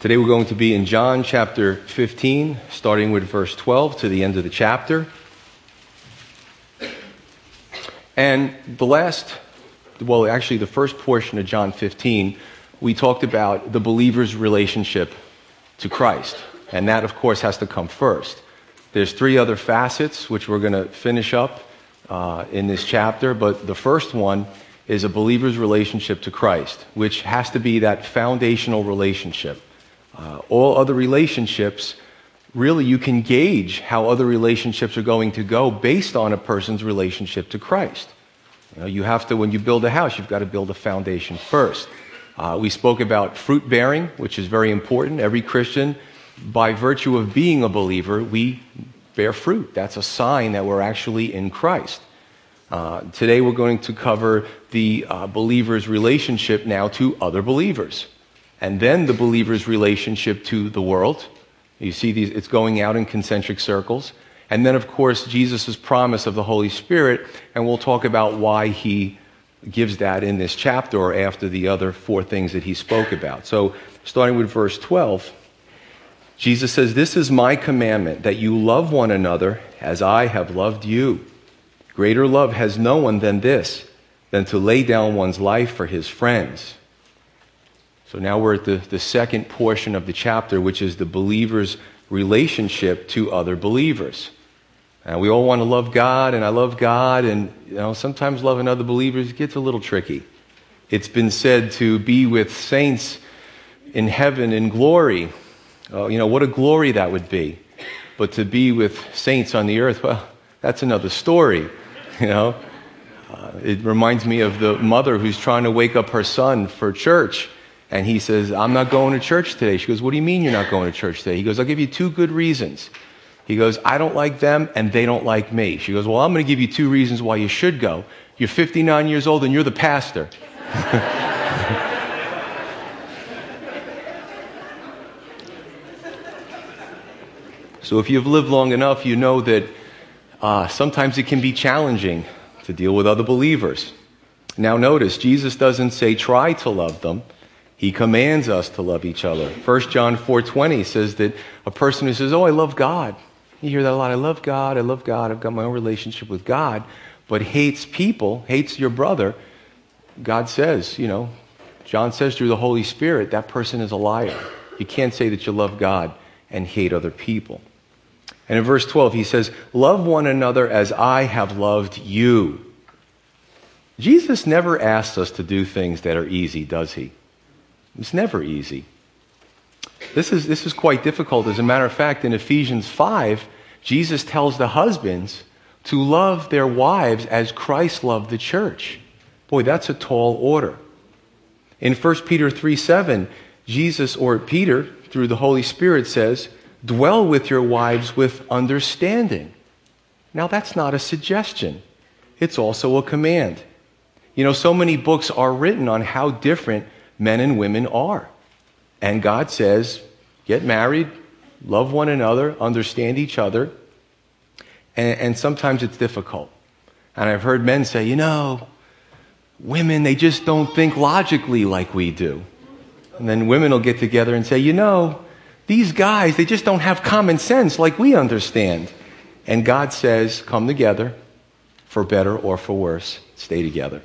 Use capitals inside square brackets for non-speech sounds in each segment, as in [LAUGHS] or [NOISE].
Today we're going to be in John chapter 15, starting with verse 12 to the end of the chapter. And the last, well, actually, the first portion of John 15, we talked about the believer's relationship to Christ. And that, of course, has to come first. There's three other facets which we're going to finish up uh, in this chapter, but the first one is a believer's relationship to Christ, which has to be that foundational relationship. Uh, all other relationships, really, you can gauge how other relationships are going to go based on a person's relationship to Christ. You, know, you have to, when you build a house, you've got to build a foundation first. Uh, we spoke about fruit bearing, which is very important. Every Christian, by virtue of being a believer, we bear fruit. That's a sign that we're actually in Christ. Uh, today we're going to cover the uh, believer's relationship now to other believers, and then the believer's relationship to the world. You see, these, it's going out in concentric circles. And then, of course, Jesus' promise of the Holy Spirit, and we'll talk about why he gives that in this chapter or after the other four things that he spoke about. So, starting with verse 12, Jesus says, This is my commandment, that you love one another as I have loved you. Greater love has no one than this, than to lay down one's life for his friends. So now we're at the, the second portion of the chapter, which is the believer's relationship to other believers. And we all want to love God, and I love God, and you know, sometimes loving other believers gets a little tricky. It's been said to be with saints in heaven in glory. Oh, you know, what a glory that would be. But to be with saints on the earth, well, that's another story. [LAUGHS] You know, uh, it reminds me of the mother who's trying to wake up her son for church. And he says, I'm not going to church today. She goes, What do you mean you're not going to church today? He goes, I'll give you two good reasons. He goes, I don't like them and they don't like me. She goes, Well, I'm going to give you two reasons why you should go. You're 59 years old and you're the pastor. [LAUGHS] so if you've lived long enough, you know that uh, sometimes it can be challenging to deal with other believers. Now, notice, Jesus doesn't say try to love them. He commands us to love each other. 1 John 4.20 says that a person who says, oh, I love God. You hear that a lot. I love God. I love God. I've got my own relationship with God. But hates people, hates your brother. God says, you know, John says through the Holy Spirit, that person is a liar. You can't say that you love God and hate other people. And in verse 12, he says, Love one another as I have loved you. Jesus never asks us to do things that are easy, does he? It's never easy. This is, this is quite difficult. As a matter of fact, in Ephesians 5, Jesus tells the husbands to love their wives as Christ loved the church. Boy, that's a tall order. In 1 Peter 3 7, Jesus, or Peter, through the Holy Spirit, says, Dwell with your wives with understanding. Now, that's not a suggestion, it's also a command. You know, so many books are written on how different men and women are. And God says, get married, love one another, understand each other. And, and, sometimes it's difficult. And I've heard men say, you know, women, they just don't think logically like we do. And then women will get together and say, you know, these guys, they just don't have common sense like we understand. And God says, come together for better or for worse. Stay together.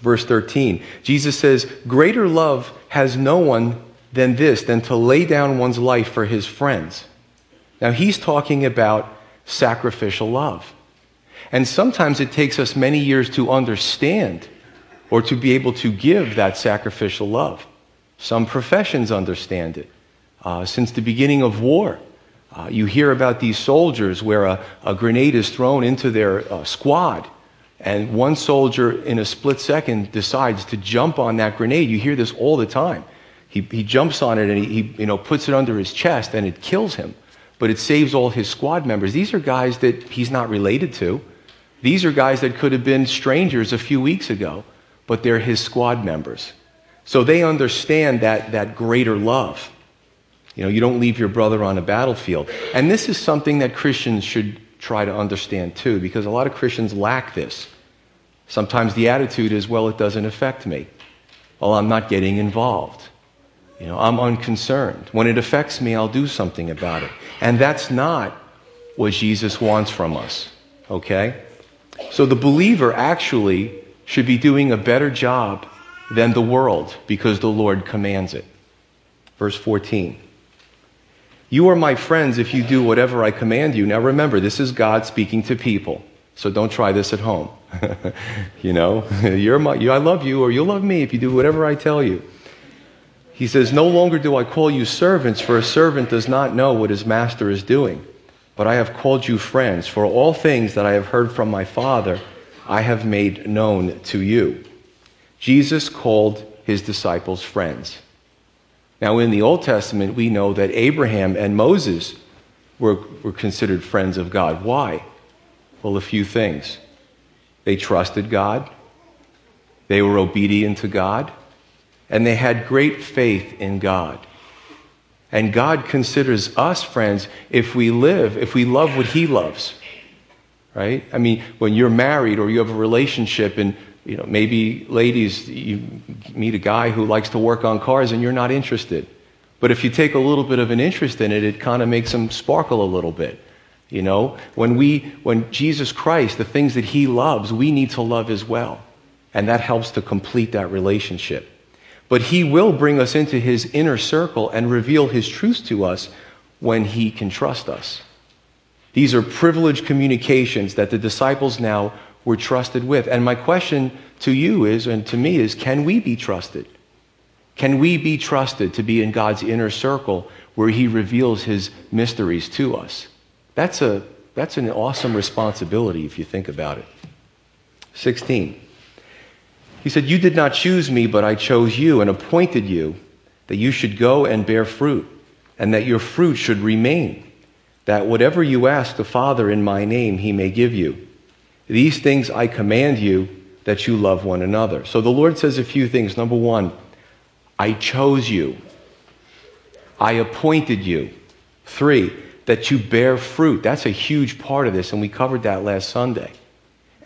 Verse 13, Jesus says, Greater love has no one than this, than to lay down one's life for his friends. Now, he's talking about sacrificial love. And sometimes it takes us many years to understand or to be able to give that sacrificial love. Some professions understand it uh, since the beginning of war. Uh, you hear about these soldiers where a, a grenade is thrown into their uh, squad, and one soldier in a split second decides to jump on that grenade. You hear this all the time. He, he jumps on it and he, he you know, puts it under his chest, and it kills him. But it saves all his squad members. These are guys that he's not related to. These are guys that could have been strangers a few weeks ago, but they're his squad members. So they understand that, that greater love. You know, you don't leave your brother on a battlefield. And this is something that Christians should try to understand too, because a lot of Christians lack this. Sometimes the attitude is, well, it doesn't affect me. Well, I'm not getting involved. You know, I'm unconcerned. When it affects me, I'll do something about it. And that's not what Jesus wants from us. Okay? So the believer actually should be doing a better job than the world because the Lord commands it. Verse 14. You are my friends if you do whatever I command you. Now remember, this is God speaking to people. So don't try this at home. [LAUGHS] you know, [LAUGHS] you're my, you, I love you or you'll love me if you do whatever I tell you. He says, No longer do I call you servants, for a servant does not know what his master is doing. But I have called you friends, for all things that I have heard from my Father, I have made known to you. Jesus called his disciples friends. Now, in the Old Testament, we know that Abraham and Moses were, were considered friends of God. Why? Well, a few things. They trusted God, they were obedient to God, and they had great faith in God. And God considers us friends if we live, if we love what He loves. Right? I mean, when you're married or you have a relationship, and you know, maybe ladies, you meet a guy who likes to work on cars and you're not interested. But if you take a little bit of an interest in it, it kind of makes them sparkle a little bit. You know, when we, when Jesus Christ, the things that He loves, we need to love as well. And that helps to complete that relationship. But he will bring us into his inner circle and reveal his truth to us when he can trust us. These are privileged communications that the disciples now were trusted with. And my question to you is, and to me is, can we be trusted? Can we be trusted to be in God's inner circle where he reveals his mysteries to us? That's, a, that's an awesome responsibility if you think about it. 16. He said, You did not choose me, but I chose you and appointed you that you should go and bear fruit, and that your fruit should remain, that whatever you ask the Father in my name, he may give you. These things I command you that you love one another. So the Lord says a few things. Number one, I chose you, I appointed you. Three, that you bear fruit. That's a huge part of this, and we covered that last Sunday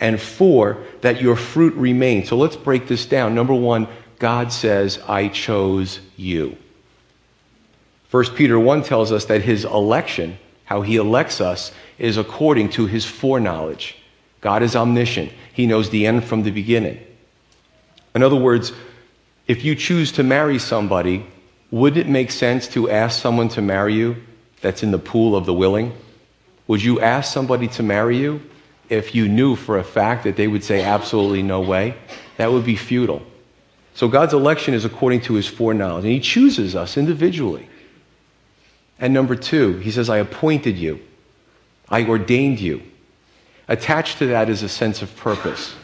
and four, that your fruit remains. So let's break this down. Number one, God says, I chose you. 1 Peter 1 tells us that his election, how he elects us, is according to his foreknowledge. God is omniscient, he knows the end from the beginning. In other words, if you choose to marry somebody, wouldn't it make sense to ask someone to marry you that's in the pool of the willing? Would you ask somebody to marry you if you knew for a fact that they would say absolutely no way, that would be futile. So God's election is according to his foreknowledge, and he chooses us individually. And number two, he says, I appointed you, I ordained you. Attached to that is a sense of purpose.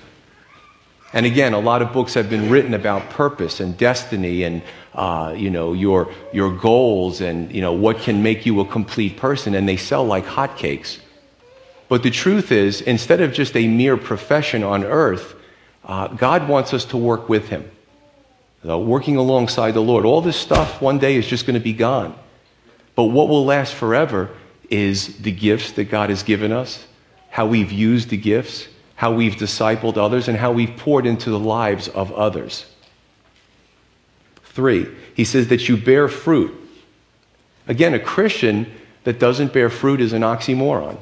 And again, a lot of books have been written about purpose and destiny and uh, you know your your goals and you know what can make you a complete person, and they sell like hotcakes. But the truth is, instead of just a mere profession on earth, uh, God wants us to work with Him, working alongside the Lord. All this stuff one day is just going to be gone. But what will last forever is the gifts that God has given us, how we've used the gifts, how we've discipled others, and how we've poured into the lives of others. Three, he says that you bear fruit. Again, a Christian that doesn't bear fruit is an oxymoron.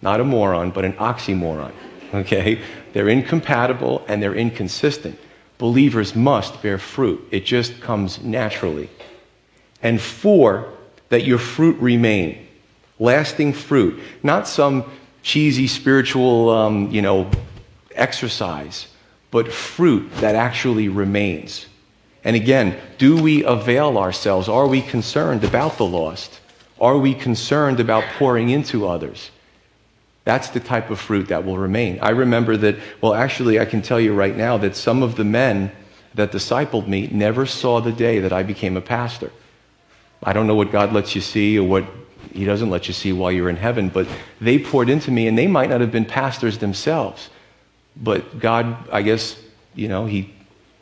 Not a moron, but an oxymoron. [LAUGHS] Okay? They're incompatible and they're inconsistent. Believers must bear fruit, it just comes naturally. And four, that your fruit remain. Lasting fruit. Not some cheesy spiritual, um, you know, exercise, but fruit that actually remains. And again, do we avail ourselves? Are we concerned about the lost? Are we concerned about pouring into others? That's the type of fruit that will remain. I remember that, well, actually, I can tell you right now that some of the men that discipled me never saw the day that I became a pastor. I don't know what God lets you see or what He doesn't let you see while you're in heaven, but they poured into me, and they might not have been pastors themselves. But God, I guess, you know, He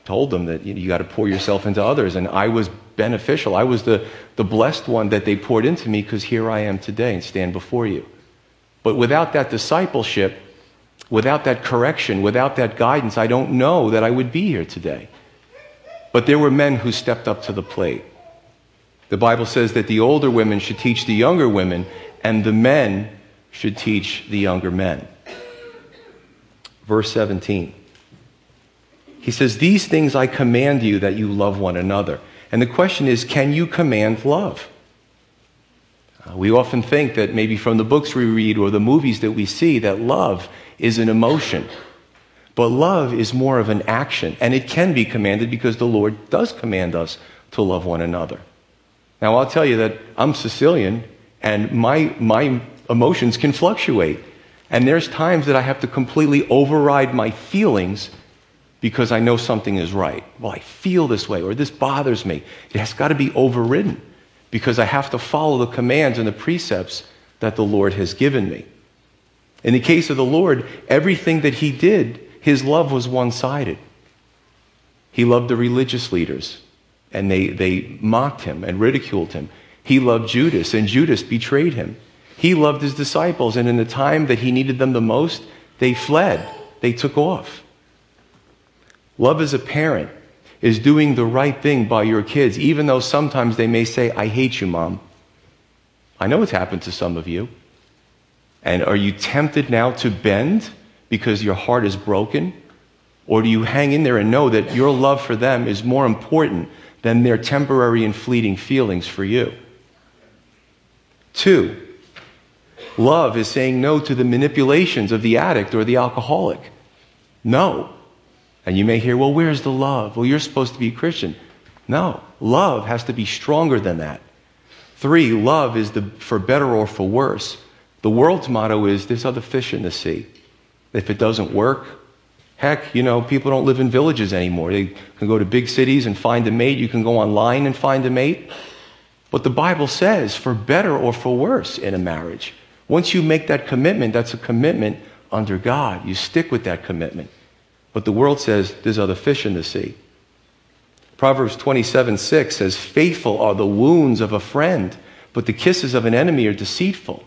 told them that you, know, you got to pour yourself into others, and I was beneficial. I was the, the blessed one that they poured into me because here I am today and stand before you. But without that discipleship, without that correction, without that guidance, I don't know that I would be here today. But there were men who stepped up to the plate. The Bible says that the older women should teach the younger women, and the men should teach the younger men. Verse 17. He says, These things I command you that you love one another. And the question is, can you command love? Uh, we often think that maybe from the books we read or the movies that we see that love is an emotion. But love is more of an action, and it can be commanded because the Lord does command us to love one another. Now, I'll tell you that I'm Sicilian, and my, my emotions can fluctuate. And there's times that I have to completely override my feelings because I know something is right. Well, I feel this way, or this bothers me. It has got to be overridden because I have to follow the commands and the precepts that the Lord has given me. In the case of the Lord, everything that he did, his love was one sided. He loved the religious leaders, and they, they mocked him and ridiculed him. He loved Judas, and Judas betrayed him. He loved his disciples, and in the time that he needed them the most, they fled, they took off. Love as a parent is doing the right thing by your kids, even though sometimes they may say, I hate you, mom. I know it's happened to some of you. And are you tempted now to bend because your heart is broken? Or do you hang in there and know that your love for them is more important than their temporary and fleeting feelings for you? Two, love is saying no to the manipulations of the addict or the alcoholic. No. And you may hear, well, where's the love? Well, you're supposed to be a Christian. No, love has to be stronger than that. Three, love is the for better or for worse. The world's motto is there's other fish in the sea. If it doesn't work, heck, you know, people don't live in villages anymore. They can go to big cities and find a mate. You can go online and find a mate. But the Bible says for better or for worse in a marriage. Once you make that commitment, that's a commitment under God. You stick with that commitment. But the world says there's other fish in the sea. Proverbs 27 6 says, Faithful are the wounds of a friend, but the kisses of an enemy are deceitful.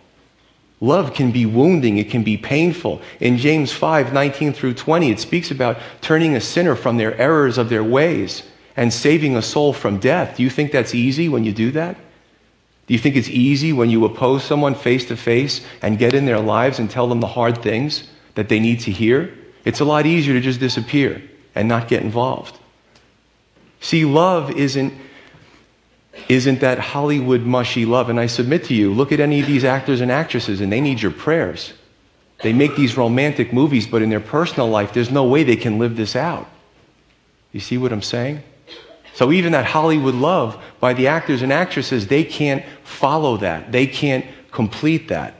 Love can be wounding, it can be painful. In James 5 19 through 20, it speaks about turning a sinner from their errors of their ways and saving a soul from death. Do you think that's easy when you do that? Do you think it's easy when you oppose someone face to face and get in their lives and tell them the hard things that they need to hear? It's a lot easier to just disappear and not get involved. See, love isn't, isn't that Hollywood mushy love. And I submit to you, look at any of these actors and actresses, and they need your prayers. They make these romantic movies, but in their personal life, there's no way they can live this out. You see what I'm saying? So even that Hollywood love by the actors and actresses, they can't follow that. They can't complete that.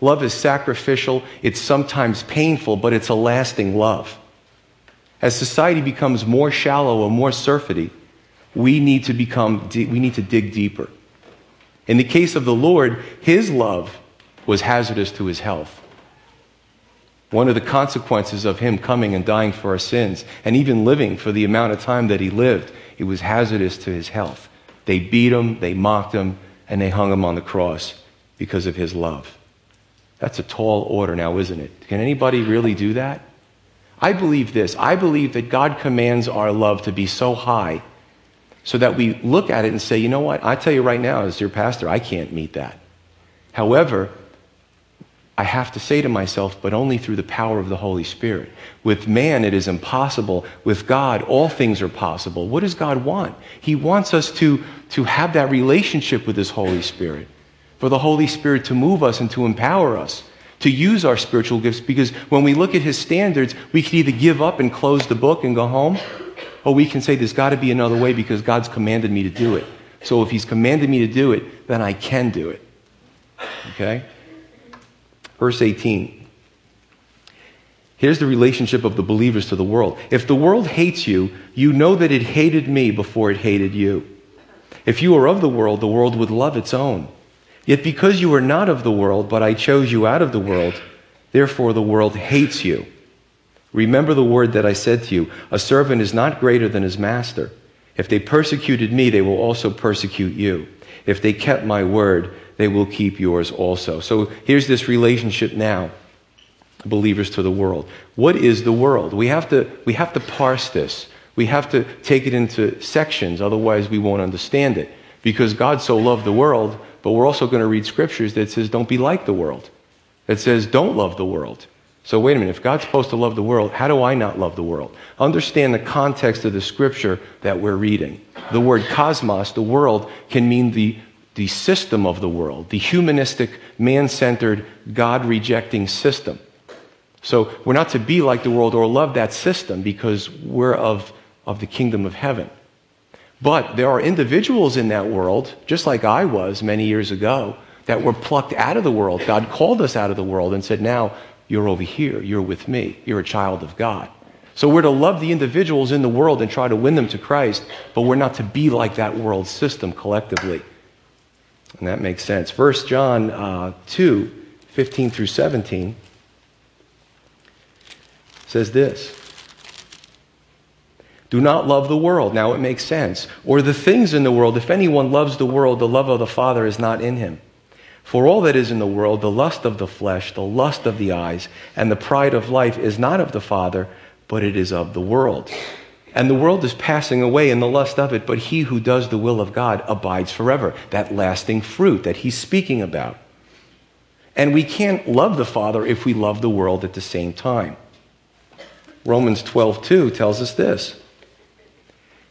Love is sacrificial, it's sometimes painful, but it's a lasting love. As society becomes more shallow and more surfety, we need to become we need to dig deeper. In the case of the Lord, his love was hazardous to his health. One of the consequences of him coming and dying for our sins, and even living for the amount of time that he lived, it was hazardous to his health. They beat him, they mocked him, and they hung him on the cross because of his love. That's a tall order now, isn't it? Can anybody really do that? I believe this. I believe that God commands our love to be so high so that we look at it and say, you know what? I tell you right now, as your pastor, I can't meet that. However, I have to say to myself, but only through the power of the Holy Spirit. With man, it is impossible. With God, all things are possible. What does God want? He wants us to, to have that relationship with His Holy Spirit for the Holy Spirit to move us and to empower us to use our spiritual gifts because when we look at His standards, we can either give up and close the book and go home, or we can say, There's got to be another way because God's commanded me to do it. So if He's commanded me to do it, then I can do it. Okay? Verse 18. Here's the relationship of the believers to the world. If the world hates you, you know that it hated me before it hated you. If you were of the world, the world would love its own. Yet because you are not of the world, but I chose you out of the world, therefore the world hates you. Remember the word that I said to you A servant is not greater than his master. If they persecuted me, they will also persecute you. If they kept my word, they will keep yours also. So here's this relationship now believers to the world. What is the world? We have to, we have to parse this. We have to take it into sections, otherwise, we won't understand it. because God so loved the world, but we're also going to read scriptures that says don't be like the world. That says don't love the world. So wait a minute, if God's supposed to love the world, how do I not love the world? Understand the context of the scripture that we're reading. The word cosmos, the world, can mean the, the system of the world, the humanistic, man centered, God rejecting system. So we're not to be like the world or love that system because we're of, of the kingdom of heaven. But there are individuals in that world, just like I was many years ago, that were plucked out of the world. God called us out of the world and said, Now you're over here. You're with me. You're a child of God. So we're to love the individuals in the world and try to win them to Christ, but we're not to be like that world system collectively. And that makes sense. 1 John uh, 2 15 through 17 says this Do not love the world. Now it makes sense. Or the things in the world. If anyone loves the world, the love of the Father is not in him. For all that is in the world, the lust of the flesh, the lust of the eyes, and the pride of life is not of the Father, but it is of the world. And the world is passing away in the lust of it, but he who does the will of God abides forever. That lasting fruit that he's speaking about. And we can't love the Father if we love the world at the same time. Romans 12:2 tells us this.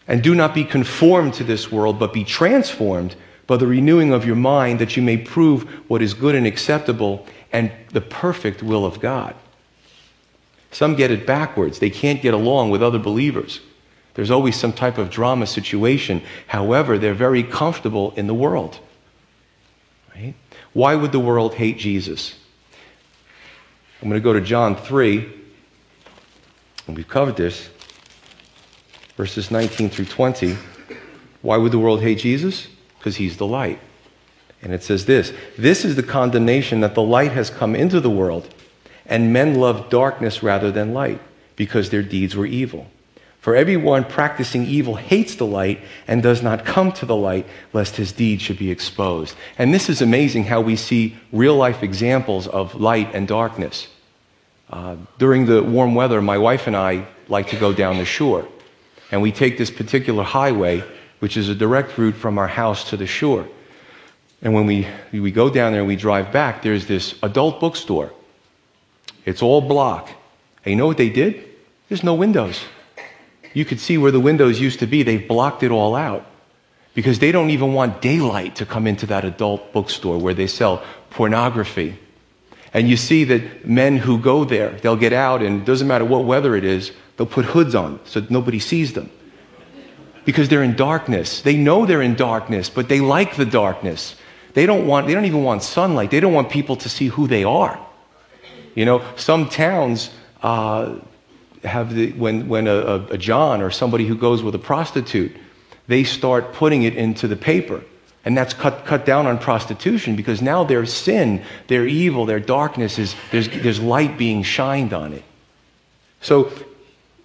And do not be conformed to this world, but be transformed by the renewing of your mind that you may prove what is good and acceptable and the perfect will of God. Some get it backwards. They can't get along with other believers. There's always some type of drama situation. However, they're very comfortable in the world. Right? Why would the world hate Jesus? I'm going to go to John 3, and we've covered this, verses 19 through 20. Why would the world hate Jesus? Because he's the light. And it says this This is the condemnation that the light has come into the world, and men love darkness rather than light, because their deeds were evil. For everyone practicing evil hates the light and does not come to the light, lest his deeds should be exposed. And this is amazing how we see real life examples of light and darkness. Uh, during the warm weather, my wife and I like to go down the shore. And we take this particular highway, which is a direct route from our house to the shore. And when we, we go down there and we drive back, there's this adult bookstore. It's all block. And you know what they did? There's no windows. You could see where the windows used to be. They've blocked it all out because they don't even want daylight to come into that adult bookstore where they sell pornography and you see that men who go there, they'll get out, and it doesn't matter what weather it is, they'll put hoods on so nobody sees them. Because they're in darkness. They know they're in darkness, but they like the darkness. They don't, want, they don't even want sunlight. They don't want people to see who they are. You know, some towns uh, have the, when, when a, a, John or somebody who goes with a prostitute, they start putting it into the paper. And that's cut, cut down on prostitution because now their sin, their evil, their darkness is, there's, there's light being shined on it. So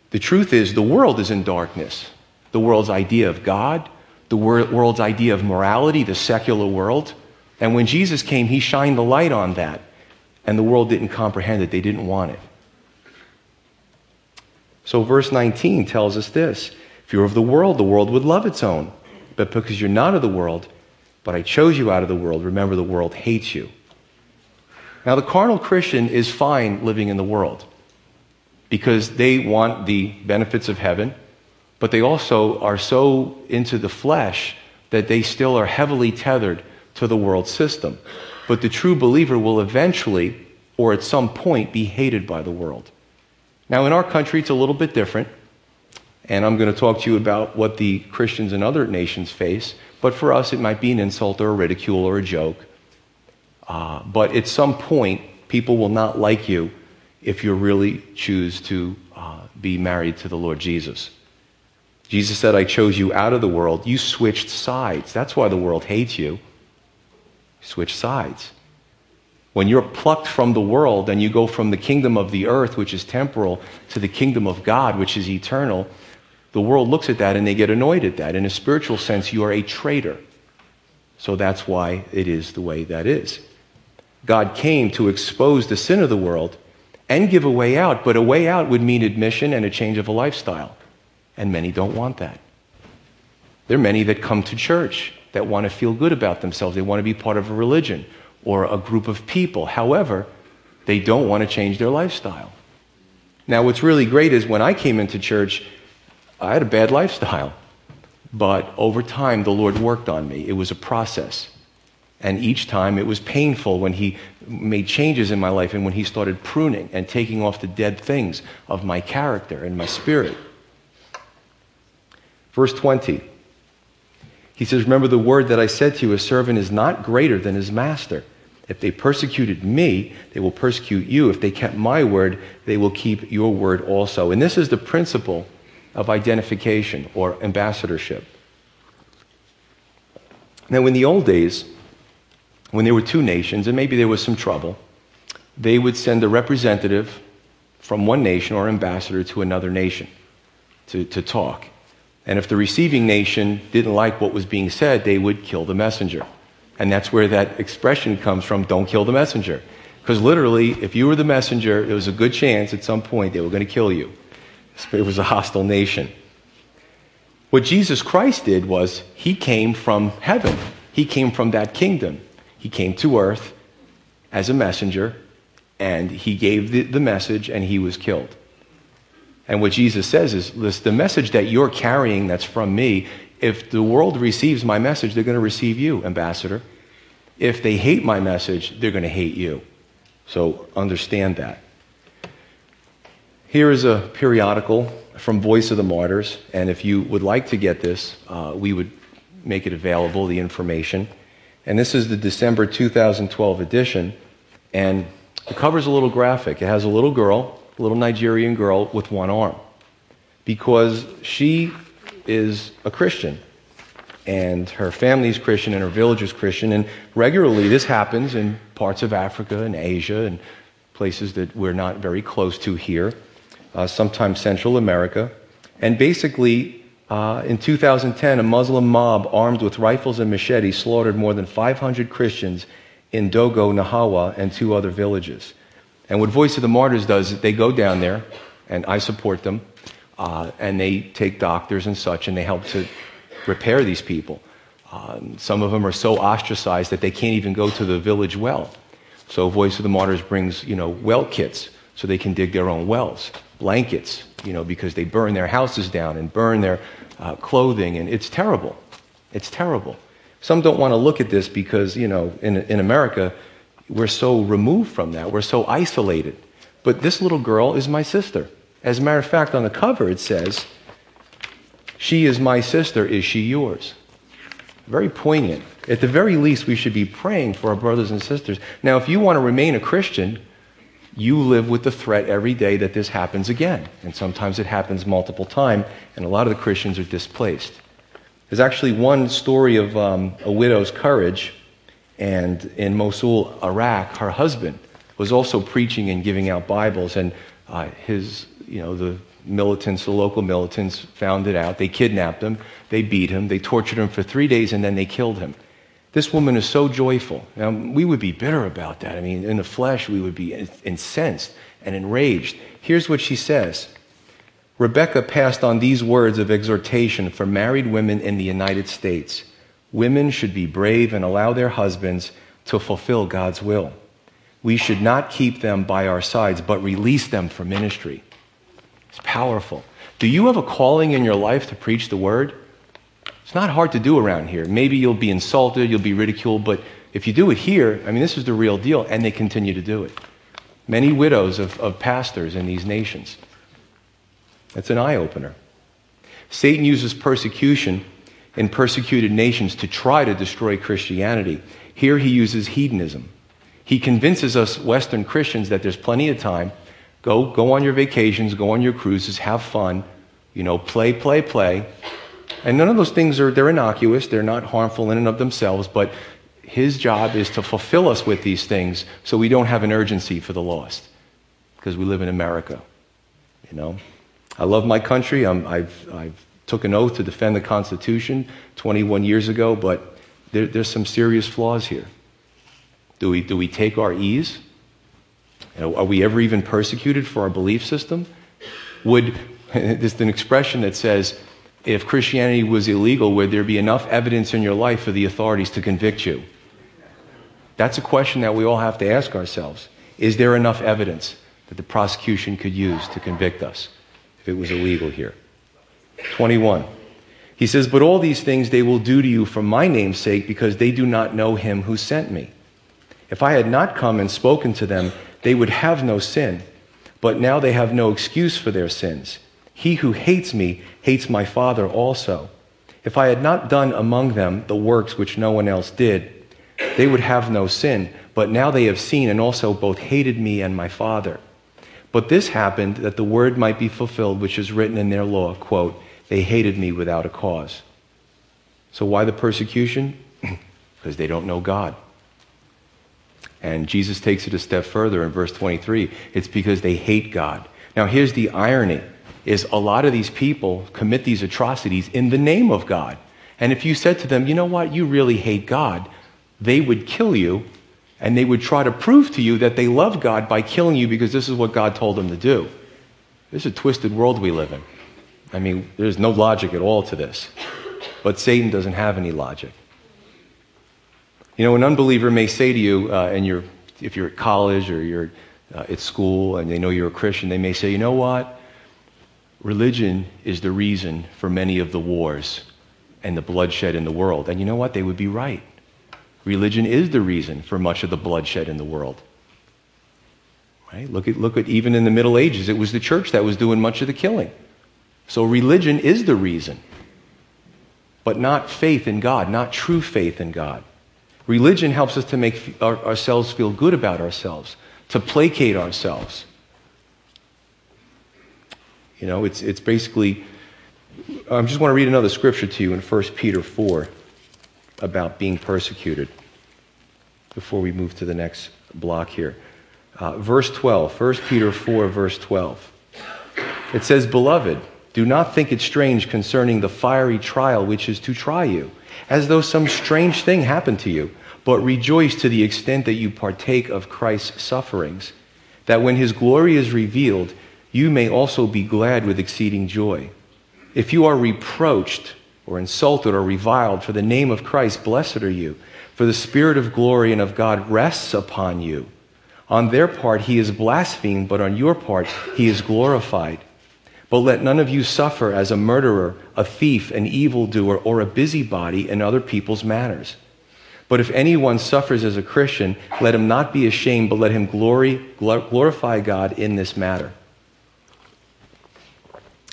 the truth is, the world is in darkness. The world's idea of God, the world's idea of morality, the secular world. And when Jesus came, he shined the light on that. And the world didn't comprehend it, they didn't want it. So verse 19 tells us this If you're of the world, the world would love its own. But because you're not of the world, but I chose you out of the world. Remember, the world hates you. Now, the carnal Christian is fine living in the world because they want the benefits of heaven, but they also are so into the flesh that they still are heavily tethered to the world system. But the true believer will eventually, or at some point, be hated by the world. Now, in our country, it's a little bit different. And I'm going to talk to you about what the Christians in other nations face. But for us, it might be an insult or a ridicule or a joke. Uh, but at some point, people will not like you if you really choose to uh, be married to the Lord Jesus. Jesus said, I chose you out of the world. You switched sides. That's why the world hates you. Switch sides. When you're plucked from the world and you go from the kingdom of the earth, which is temporal, to the kingdom of God, which is eternal, the world looks at that and they get annoyed at that. In a spiritual sense, you are a traitor. So that's why it is the way that is. God came to expose the sin of the world and give a way out, but a way out would mean admission and a change of a lifestyle. And many don't want that. There are many that come to church that want to feel good about themselves. They want to be part of a religion or a group of people. However, they don't want to change their lifestyle. Now, what's really great is when I came into church, I had a bad lifestyle. But over time, the Lord worked on me. It was a process. And each time it was painful when He made changes in my life and when He started pruning and taking off the dead things of my character and my spirit. Verse 20. He says, Remember the word that I said to you, a servant is not greater than his master. If they persecuted me, they will persecute you. If they kept my word, they will keep your word also. And this is the principle of identification or ambassadorship. Now, in the old days, when there were two nations, and maybe there was some trouble, they would send a representative from one nation or ambassador to another nation to, to talk. And if the receiving nation didn't like what was being said, they would kill the messenger. And that's where that expression comes from don't kill the messenger. Because literally, if you were the messenger, there was a good chance at some point they were going to kill you. It was a hostile nation. What Jesus Christ did was he came from heaven, he came from that kingdom. He came to earth as a messenger, and he gave the, the message, and he was killed. And what Jesus says is this, the message that you're carrying that's from me, if the world receives my message, they're going to receive you, ambassador. If they hate my message, they're going to hate you. So understand that. Here is a periodical from Voice of the Martyrs, and if you would like to get this, uh, we would make it available, the information. And this is the December 2012 edition, and the cover's a little graphic. It has a little girl little Nigerian girl with one arm because she is a Christian and her family is Christian and her village is Christian. And regularly this happens in parts of Africa and Asia and places that we're not very close to here, uh, sometimes Central America. And basically, uh, in 2010, a Muslim mob armed with rifles and machetes slaughtered more than 500 Christians in Dogo, Nahawa, and two other villages. And what Voice of the Martyrs does is they go down there, and I support them, uh, and they take doctors and such, and they help to repair these people. Um, some of them are so ostracized that they can't even go to the village well. So Voice of the Martyrs brings, you know, well kits so they can dig their own wells, blankets, you know, because they burn their houses down and burn their uh, clothing, and it's terrible. It's terrible. Some don't want to look at this because, you know, in, in America, we're so removed from that. We're so isolated. But this little girl is my sister. As a matter of fact, on the cover it says, She is my sister, is she yours? Very poignant. At the very least, we should be praying for our brothers and sisters. Now, if you want to remain a Christian, you live with the threat every day that this happens again. And sometimes it happens multiple times, and a lot of the Christians are displaced. There's actually one story of um, a widow's courage and in Mosul, Iraq, her husband was also preaching and giving out Bibles. And uh, his, you know, the militants, the local militants, found it out. They kidnapped him, they beat him, they tortured him for three days, and then they killed him. This woman is so joyful. Now, we would be bitter about that. I mean, in the flesh, we would be incensed and enraged. Here's what she says Rebecca passed on these words of exhortation for married women in the United States. Women should be brave and allow their husbands to fulfill God's will. We should not keep them by our sides, but release them for ministry. It's powerful. Do you have a calling in your life to preach the word? It's not hard to do around here. Maybe you'll be insulted, you'll be ridiculed, but if you do it here, I mean, this is the real deal, and they continue to do it. Many widows of, of pastors in these nations. That's an eye opener. Satan uses persecution in persecuted nations to try to destroy Christianity. Here he uses hedonism. He convinces us Western Christians that there's plenty of time. Go, go on your vacations, go on your cruises, have fun, you know, play, play, play. And none of those things are, they're innocuous, they're not harmful in and of themselves, but his job is to fulfill us with these things so we don't have an urgency for the lost because we live in America, you know. I love my country. I'm, I've, I've took an oath to defend the Constitution 21 years ago, but there, there's some serious flaws here. Do we, do we take our ease? Are we ever even persecuted for our belief system? Would, [LAUGHS] there's an expression that says, if Christianity was illegal, would there be enough evidence in your life for the authorities to convict you? That's a question that we all have to ask ourselves. Is there enough evidence that the prosecution could use to convict us if it was illegal here? 21. He says, But all these things they will do to you for my name's sake because they do not know him who sent me. If I had not come and spoken to them, they would have no sin. But now they have no excuse for their sins. He who hates me hates my Father also. If I had not done among them the works which no one else did, they would have no sin. But now they have seen and also both hated me and my Father. But this happened that the word might be fulfilled which is written in their law, quote, they hated me without a cause. So why the persecution? [CLEARS THROAT] because they don't know God. And Jesus takes it a step further in verse 23. It's because they hate God. Now here's the irony is a lot of these people commit these atrocities in the name of God. And if you said to them, you know what, you really hate God, they would kill you and they would try to prove to you that they love God by killing you because this is what God told them to do. This is a twisted world we live in. I mean, there's no logic at all to this. But Satan doesn't have any logic. You know, an unbeliever may say to you, uh, and you're, if you're at college or you're uh, at school and they know you're a Christian, they may say, you know what? Religion is the reason for many of the wars and the bloodshed in the world. And you know what? They would be right. Religion is the reason for much of the bloodshed in the world. Right? Look at, look at even in the Middle Ages, it was the church that was doing much of the killing. So religion is the reason, but not faith in God, not true faith in God. Religion helps us to make our, ourselves feel good about ourselves, to placate ourselves. You know, it's, it's basically, I just want to read another scripture to you in 1 Peter 4 about being persecuted before we move to the next block here. Uh, verse 12, 1 Peter 4, verse 12. It says, Beloved, do not think it strange concerning the fiery trial which is to try you, as though some strange thing happened to you, but rejoice to the extent that you partake of Christ's sufferings, that when his glory is revealed, you may also be glad with exceeding joy. If you are reproached or insulted or reviled for the name of Christ, blessed are you, for the Spirit of glory and of God rests upon you. On their part, he is blasphemed, but on your part, he is glorified. But let none of you suffer as a murderer, a thief, an evildoer, or a busybody in other people's matters. But if anyone suffers as a Christian, let him not be ashamed, but let him glory, glorify God in this matter.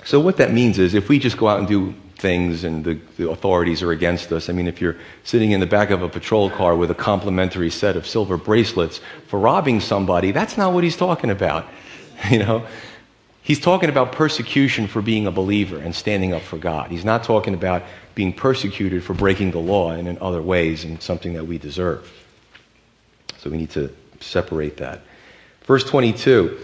So, what that means is if we just go out and do things and the, the, authorities are against us, I mean, if you're sitting in the back of a patrol car with a complimentary set of silver bracelets for robbing somebody, that's not what he's talking about. [LAUGHS] You know? He's talking about persecution for being a believer and standing up for God. He's not talking about being persecuted for breaking the law and in other ways and something that we deserve. So we need to separate that. Verse 22.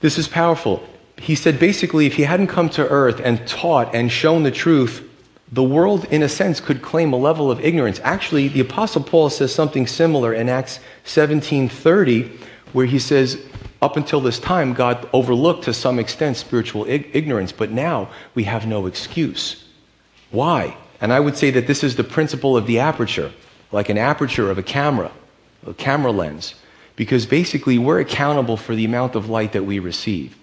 This is powerful he said basically, if he hadn't come to earth and taught and shown the truth, the world, in a sense, could claim a level of ignorance. Actually, the Apostle Paul says something similar in Acts 17:30, where he says, up until this time, God overlooked to some extent spiritual ig- ignorance, but now we have no excuse. Why? And I would say that this is the principle of the aperture, like an aperture of a camera, a camera lens, because basically we're accountable for the amount of light that we receive.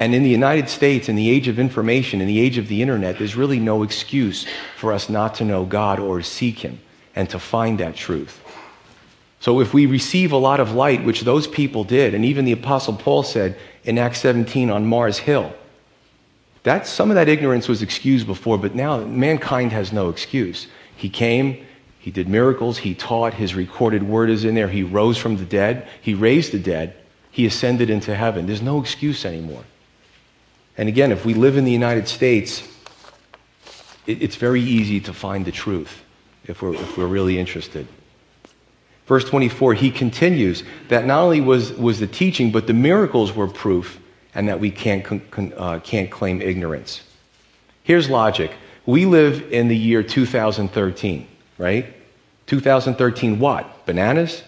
And in the United States, in the age of information, in the age of the internet, there's really no excuse for us not to know God or seek Him and to find that truth. So if we receive a lot of light, which those people did, and even the Apostle Paul said in Acts 17 on Mars Hill, that, some of that ignorance was excused before, but now mankind has no excuse. He came, he did miracles, he taught, his recorded word is in there, he rose from the dead, he raised the dead, he ascended into heaven. There's no excuse anymore. And again, if we live in the United States, it, it's very easy to find the truth if we're, if we're really interested. Verse 24, he continues that not only was, was the teaching, but the miracles were proof, and that we can't, uh, can't claim ignorance. Here's logic. We live in the year 2013, right? 2013 what? Bananas?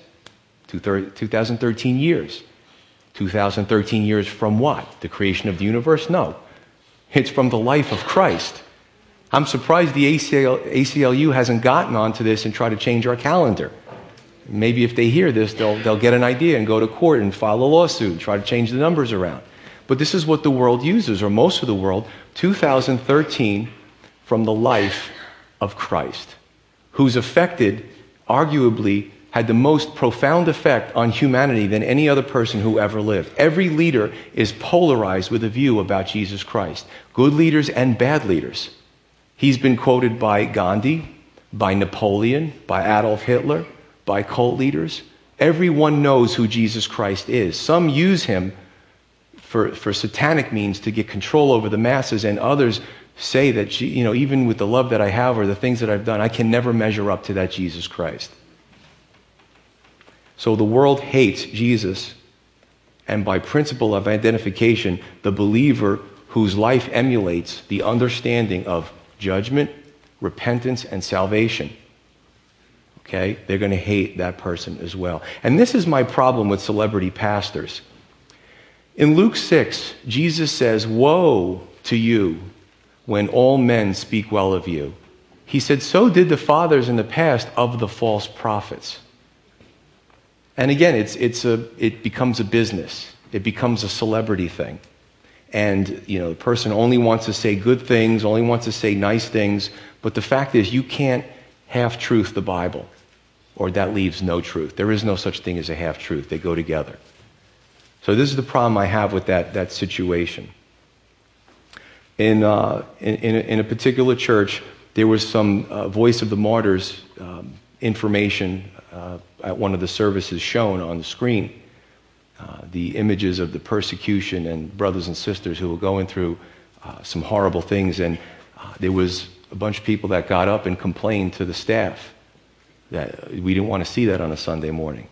2013 years. 2013 years from what? The creation of the universe? No. It's from the life of Christ. I'm surprised the ACL, ACLU hasn't gotten onto this and tried to change our calendar. Maybe if they hear this, they'll, they'll get an idea and go to court and file a lawsuit, try to change the numbers around. But this is what the world uses, or most of the world, 2013 from the life of Christ, who's affected, arguably, had the most profound effect on humanity than any other person who ever lived. Every leader is polarized with a view about Jesus Christ, good leaders and bad leaders. He's been quoted by Gandhi, by Napoleon, by Adolf Hitler, by cult leaders. Everyone knows who Jesus Christ is. Some use him for, for satanic means to get control over the masses, and others say that, you know, even with the love that I have or the things that I've done, I can never measure up to that Jesus Christ. So the world hates Jesus, and by principle of identification, the believer whose life emulates the understanding of judgment, repentance, and salvation. Okay? They're going to hate that person as well. And this is my problem with celebrity pastors. In Luke 6, Jesus says, Woe to you when all men speak well of you. He said, So did the fathers in the past of the false prophets. And again, it's, it's a, it becomes a business, it becomes a celebrity thing. And, you know, the person only wants to say good things, only wants to say nice things. But the fact is, you can't half truth the Bible, or that leaves no truth. There is no such thing as a half truth, they go together. So, this is the problem I have with that, that situation. In, uh, in, in, a, in, a, particular church, there was some uh, Voice of the Martyrs um, information uh, at one of the services shown on the screen. Uh, the images of the persecution and brothers and sisters who were going through uh, some horrible things. And uh, there was a bunch of people that got up and complained to the staff that we didn't want to see that on a Sunday morning.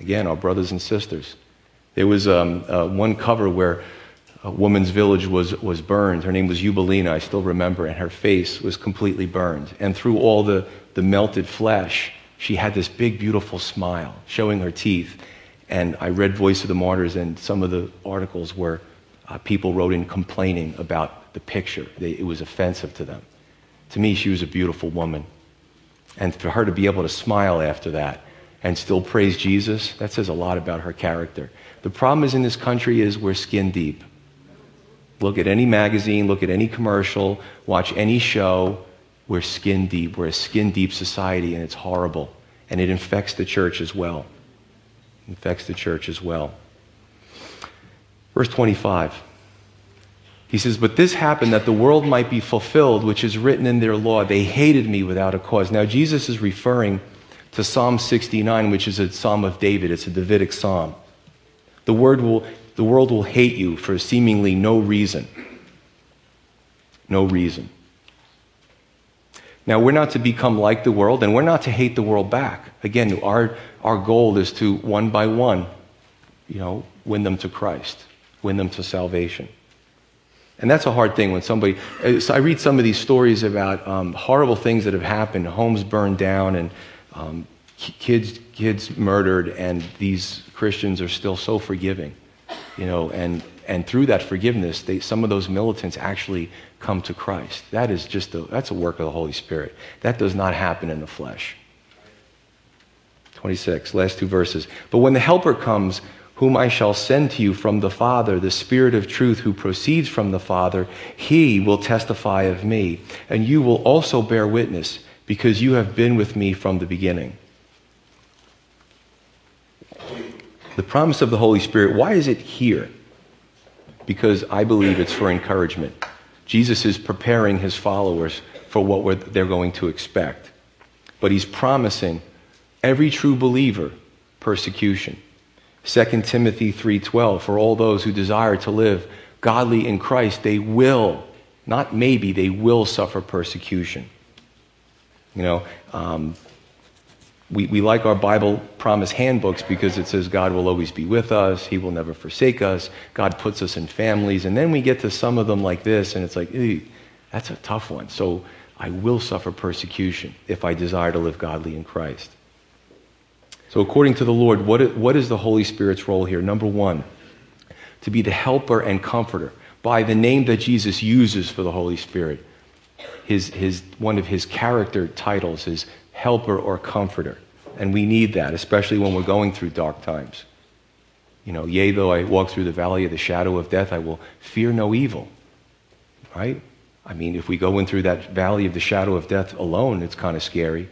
Again, our brothers and sisters. There was um, uh, one cover where a woman's village was, was burned. Her name was Eubelina, I still remember, and her face was completely burned. And through all the, the melted flesh, she had this big, beautiful smile showing her teeth. And I read Voice of the Martyrs, and some of the articles where uh, people wrote in complaining about the picture. They, it was offensive to them. To me, she was a beautiful woman. And for her to be able to smile after that and still praise Jesus, that says a lot about her character. The problem is in this country is we're skin deep. Look at any magazine, look at any commercial, watch any show, we're skin deep. We're a skin deep society, and it's horrible. And it infects the church as well. It infects the church as well. Verse 25. He says, But this happened that the world might be fulfilled, which is written in their law. They hated me without a cause. Now, Jesus is referring to Psalm 69, which is a psalm of David. It's a Davidic psalm. The, word will, the world will hate you for seemingly no reason. No reason. Now, we're not to become like the world, and we're not to hate the world back. Again, our, our goal is to, one by one, you know, win them to Christ, win them to salvation. And that's a hard thing when somebody. Uh, so I read some of these stories about um, horrible things that have happened, homes burned down, and um, kids kids murdered, and these Christians are still so forgiving, you know. And and through that forgiveness, they, some of those militants actually come to Christ. That is just a, that's a work of the Holy Spirit. That does not happen in the flesh. 26, last two verses. But when the Helper comes, whom I shall send to you from the Father, the Spirit of truth who proceeds from the Father, he will testify of me. And you will also bear witness, because you have been with me from the beginning. The promise of the Holy Spirit, why is it here? Because I believe it's for encouragement. Jesus is preparing his followers for what they're going to expect. But he's promising every true believer persecution. 2 Timothy 3:12 for all those who desire to live godly in Christ they will not maybe they will suffer persecution. You know, um, we, we like our Bible promise handbooks because it says God will always be with us, He will never forsake us, God puts us in families. And then we get to some of them like this, and it's like, that's a tough one. So I will suffer persecution if I desire to live godly in Christ. So, according to the Lord, what is, what is the Holy Spirit's role here? Number one, to be the helper and comforter by the name that Jesus uses for the Holy Spirit. His, his, one of his character titles is helper or comforter. And we need that, especially when we're going through dark times. You know, yea, though I walk through the valley of the shadow of death, I will fear no evil. Right? I mean, if we go in through that valley of the shadow of death alone, it's kind of scary.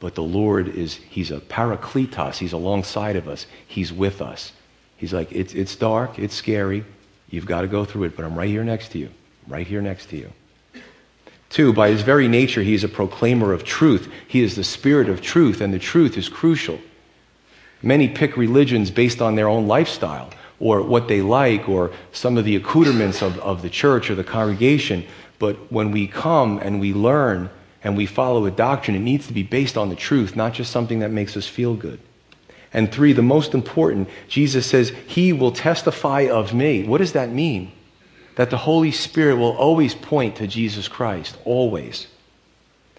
But the Lord is, He's a parakletos. He's alongside of us. He's with us. He's like, it's, it's dark, it's scary. You've got to go through it, but I'm right here next to you. Right here next to you. Two, by his very nature, he is a proclaimer of truth. He is the spirit of truth, and the truth is crucial. Many pick religions based on their own lifestyle or what they like or some of the accoutrements of, of the church or the congregation. But when we come and we learn and we follow a doctrine, it needs to be based on the truth, not just something that makes us feel good. And three, the most important, Jesus says, He will testify of me. What does that mean? That the Holy Spirit will always point to Jesus Christ, always.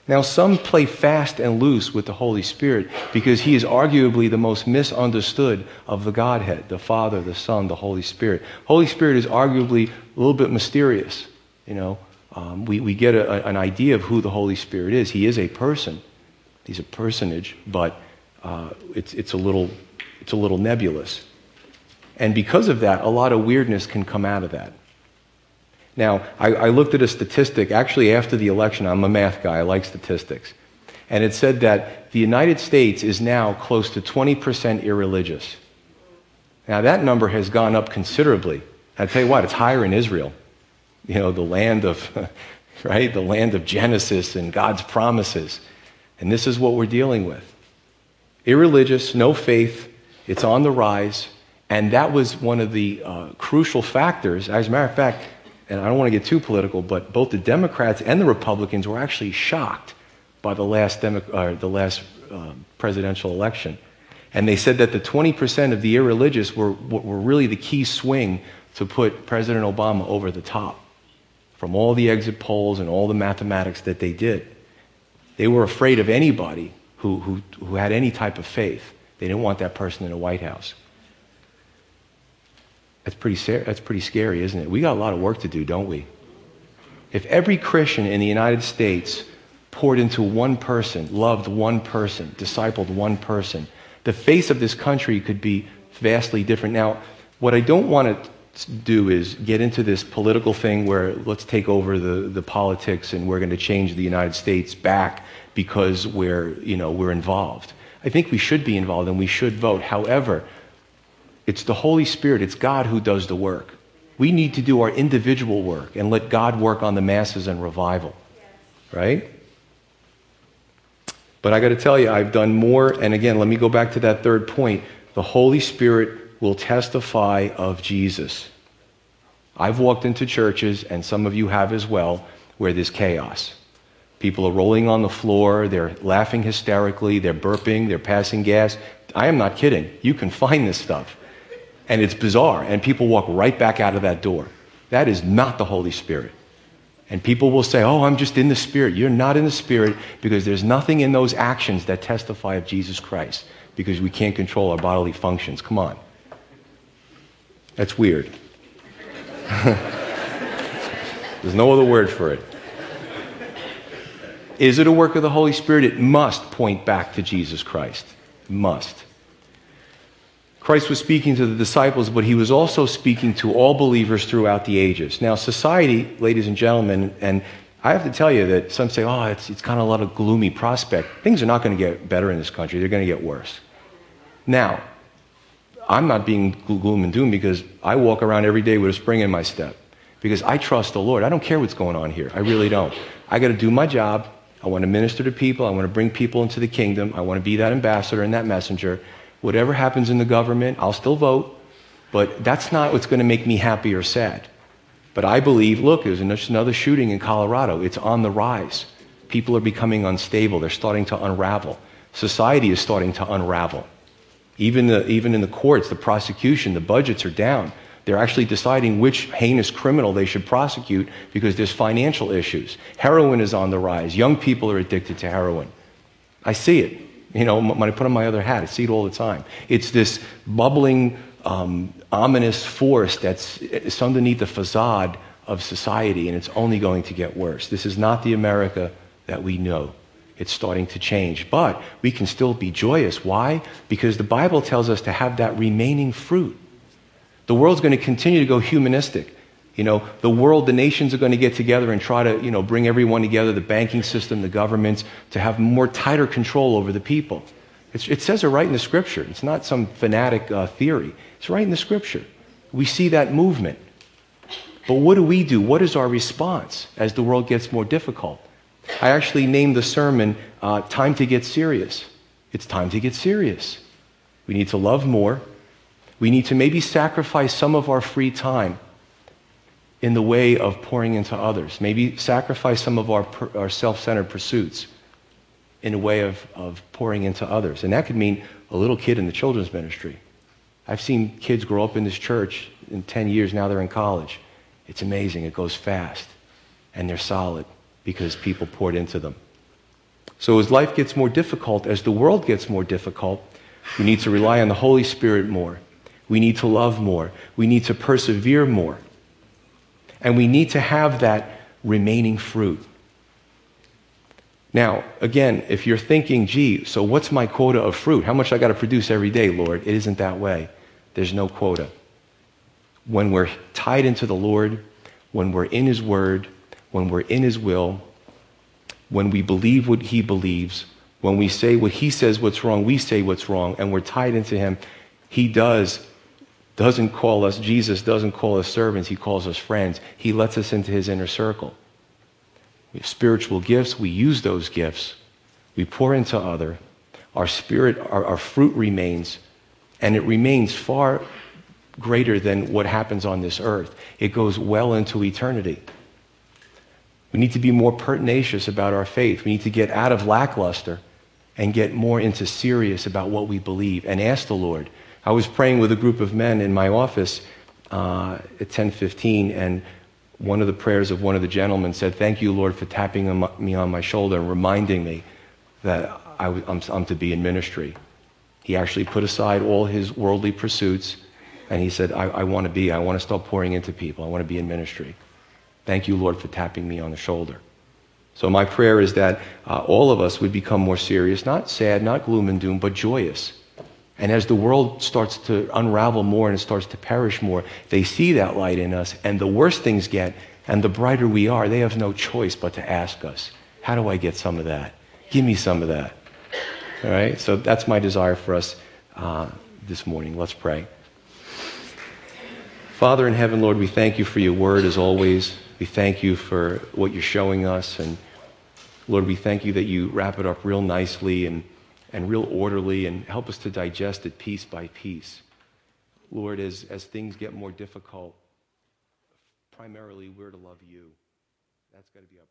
Now, some play fast and loose with the Holy Spirit because he is arguably the most misunderstood of the Godhead the Father, the Son, the Holy Spirit. Holy Spirit is arguably a little bit mysterious. You know, um, we, we get a, an idea of who the Holy Spirit is. He is a person, he's a personage, but uh, it's, it's, a little, it's a little nebulous. And because of that, a lot of weirdness can come out of that. Now, I, I, looked at a statistic actually after the election. I'm a math guy, I like statistics. And it said that the United States is now close to 20% irreligious. Now, that number has gone up considerably. I tell you what, it's higher in Israel. You know, the land of, [LAUGHS] right? The land of Genesis and God's promises. And this is what we're dealing with. Irreligious, no faith, it's on the rise. And that was one of the uh, crucial factors. As a matter of fact, and I don't want to get too political, but both the Democrats and the Republicans were actually shocked by the last, Demo- uh, the last uh, presidential election. And they said that the 20% of the irreligious were, were really the key swing to put President Obama over the top from all the exit polls and all the mathematics that they did. They were afraid of anybody who, who, who had any type of faith. They didn't want that person in the White House. That's pretty, that's pretty scary, isn't it? We got a lot of work to do, don't we? If every Christian in the United States poured into one person, loved one person, discipled one person, the face of this country could be vastly different. Now, what I don't want to do is get into this political thing where let's take over the, the politics and we're going to change the United States back because we're, you know, we're involved. I think we should be involved and we should vote. However, it's the Holy Spirit, it's God who does the work. We need to do our individual work and let God work on the masses and revival. Right? But I got to tell you, I've done more. And again, let me go back to that third point. The Holy Spirit will testify of Jesus. I've walked into churches, and some of you have as well, where there's chaos. People are rolling on the floor, they're laughing hysterically, they're burping, they're passing gas. I am not kidding. You can find this stuff. And it's bizarre. And people walk right back out of that door. That is not the Holy Spirit. And people will say, Oh, I'm just in the Spirit. You're not in the Spirit because there's nothing in those actions that testify of Jesus Christ because we can't control our bodily functions. Come on. That's weird. there's no other word for it. Is it a work of the Holy Spirit? It must point back to Jesus Christ. Must. Christ was speaking to the disciples, but he was also speaking to all believers throughout the ages. Now, society, ladies and gentlemen, and I have to tell you that some say, oh, it's, it's kind of a lot of gloomy prospect. Things are not going to get better in this country, they're going to get worse. Now, I'm not being gloom and doom because I walk around every day with a spring in my step because I trust the Lord. I don't care what's going on here. I really don't. I got to do my job. I want to minister to people. I want to bring people into the kingdom. I want to be that ambassador and that messenger. Whatever happens in the government, I'll still vote, but that's not what's going to make me happy or sad. But I believe, look, there's another shooting in Colorado. It's on the rise. People are becoming unstable. They're starting to unravel. Society is starting to unravel. Even, the, even in the courts, the prosecution, the budgets are down. They're actually deciding which heinous criminal they should prosecute because there's financial issues. Heroin is on the rise. Young people are addicted to heroin. I see it. You know, when I put on my other hat, I see it all the time. It's this bubbling, um, ominous force that's it's underneath the facade of society, and it's only going to get worse. This is not the America that we know. It's starting to change. But we can still be joyous. Why? Because the Bible tells us to have that remaining fruit. The world's going to continue to go humanistic. You know, the world, the nations are going to get together and try to, you know, bring everyone together, the banking system, the governments, to have more tighter control over the people. It's, it says it right in the scripture. It's not some fanatic uh, theory. It's right in the scripture. We see that movement. But what do we do? What is our response as the world gets more difficult? I actually named the sermon uh, Time to Get Serious. It's time to get serious. We need to love more. We need to maybe sacrifice some of our free time in the way of pouring into others. Maybe sacrifice some of our, our self centered pursuits in a way of, of pouring into others. And that could mean a little kid in the children's ministry. I've seen kids grow up in this church in 10 years, now they're in college. It's amazing. It goes fast. And they're solid because people poured into them. So as life gets more difficult, as the world gets more difficult, we need to rely on the Holy Spirit more. We need to love more. We need to persevere more. And we need to have that remaining fruit. Now, again, if you're thinking, gee, so what's my quota of fruit? How much I got to produce every day, Lord? It isn't that way. There's no quota. When we're tied into the Lord, when we're in His Word, when we're in His will, when we believe what He believes, when we say what He says what's wrong, we say what's wrong, and we're tied into Him, He does doesn't call us, Jesus doesn't call us servants, he calls us friends. He lets us into his inner circle. We have spiritual gifts, we use those gifts, we pour into other. Our spirit, our, our fruit remains, and it remains far greater than what happens on this earth. It goes well into eternity. We need to be more pertinacious about our faith. We need to get out of lackluster and get more into serious about what we believe and ask the Lord I was praying with a group of men in my office uh, at 10:15, and one of the prayers of one of the gentlemen said, "Thank you, Lord, for tapping me on my shoulder and reminding me that I, am to be in ministry." He actually put aside all his worldly pursuits, and he said, "I, I want to be. I want to start pouring into people. I want to be in ministry." Thank you, Lord, for tapping me on the shoulder. So my prayer is that uh, all of us would become more serious, not sad, not gloom and doom, but joyous and as the world starts to unravel more and it starts to perish more, they see that light in us. And the worse things get and the brighter we are, they have no choice but to ask us, How do I get some of that? Give me some of that. All right? So that's my desire for us uh, this morning. Let's pray. Father in heaven, Lord, we thank you for your word as always. We thank you for what you're showing us. And Lord, we thank you that you wrap it up real nicely and and real orderly and help us to digest it piece by piece. Lord, as, as things get more difficult, primarily we're to love you. That's got to be our